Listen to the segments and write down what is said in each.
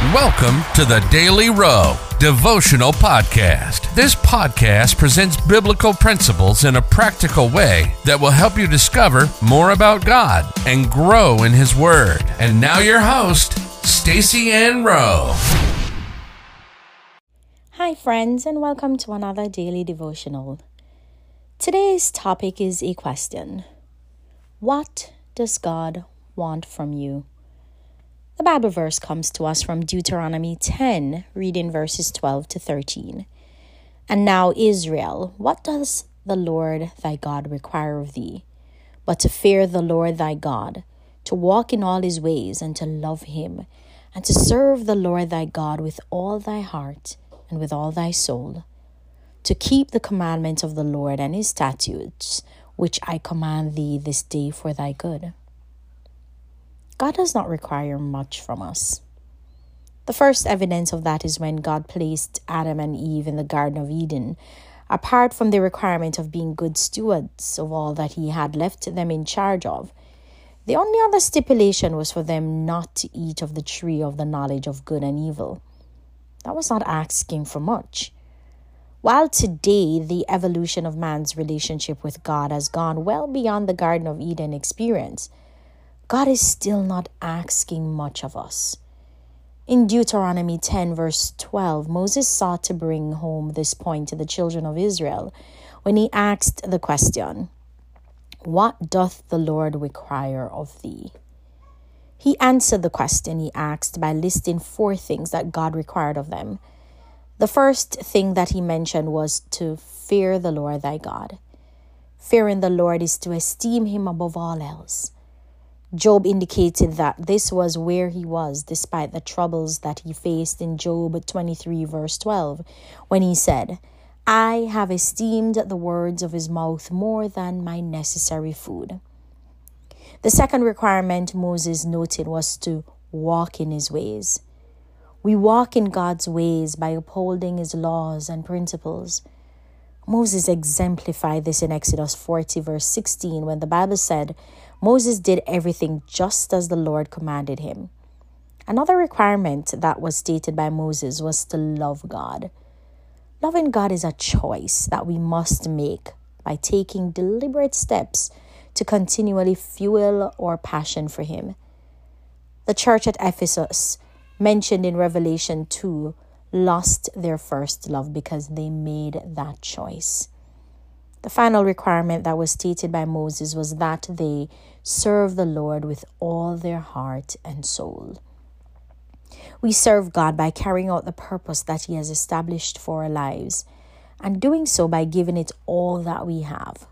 Welcome to the Daily Row Devotional Podcast. This podcast presents biblical principles in a practical way that will help you discover more about God and grow in His Word. And now, your host, Stacy Ann Rowe. Hi, friends, and welcome to another daily devotional. Today's topic is a question What does God want from you? The Bible verse comes to us from Deuteronomy 10, reading verses 12 to 13. And now, Israel, what does the Lord thy God require of thee? But to fear the Lord thy God, to walk in all his ways, and to love him, and to serve the Lord thy God with all thy heart and with all thy soul, to keep the commandments of the Lord and his statutes, which I command thee this day for thy good. God does not require much from us. The first evidence of that is when God placed Adam and Eve in the Garden of Eden, apart from the requirement of being good stewards of all that He had left them in charge of. The only other stipulation was for them not to eat of the tree of the knowledge of good and evil. That was not asking for much. While today the evolution of man's relationship with God has gone well beyond the Garden of Eden experience, God is still not asking much of us. In Deuteronomy 10, verse 12, Moses sought to bring home this point to the children of Israel when he asked the question, What doth the Lord require of thee? He answered the question he asked by listing four things that God required of them. The first thing that he mentioned was to fear the Lord thy God. Fearing the Lord is to esteem him above all else. Job indicated that this was where he was despite the troubles that he faced in Job 23, verse 12, when he said, I have esteemed the words of his mouth more than my necessary food. The second requirement Moses noted was to walk in his ways. We walk in God's ways by upholding his laws and principles. Moses exemplified this in Exodus 40, verse 16, when the Bible said, Moses did everything just as the Lord commanded him. Another requirement that was stated by Moses was to love God. Loving God is a choice that we must make by taking deliberate steps to continually fuel our passion for Him. The church at Ephesus, mentioned in Revelation 2, lost their first love because they made that choice. The final requirement that was stated by Moses was that they serve the Lord with all their heart and soul. We serve God by carrying out the purpose that He has established for our lives, and doing so by giving it all that we have.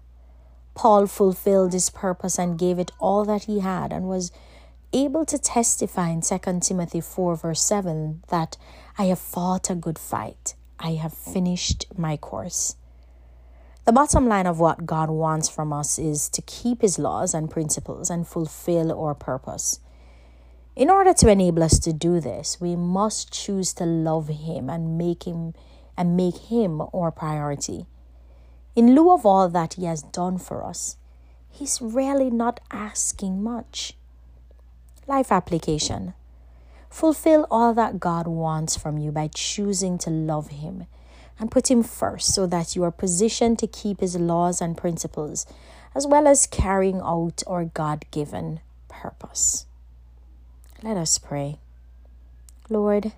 Paul fulfilled his purpose and gave it all that he had and was able to testify in 2 Timothy 4, verse 7, that I have fought a good fight, I have finished my course. The bottom line of what God wants from us is to keep His laws and principles and fulfill our purpose. In order to enable us to do this, we must choose to love Him and make Him and make Him our priority. In lieu of all that He has done for us, He's really not asking much. Life application. Fulfill all that God wants from you by choosing to love Him and put Him first so that you are positioned to keep His laws and principles, as well as carrying out our God given purpose. Let us pray. Lord,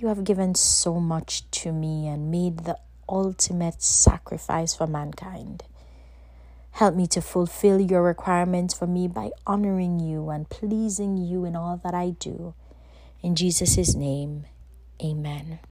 you have given so much to me and made the ultimate sacrifice for mankind. Help me to fulfill your requirements for me by honoring you and pleasing you in all that I do. In Jesus' name, amen.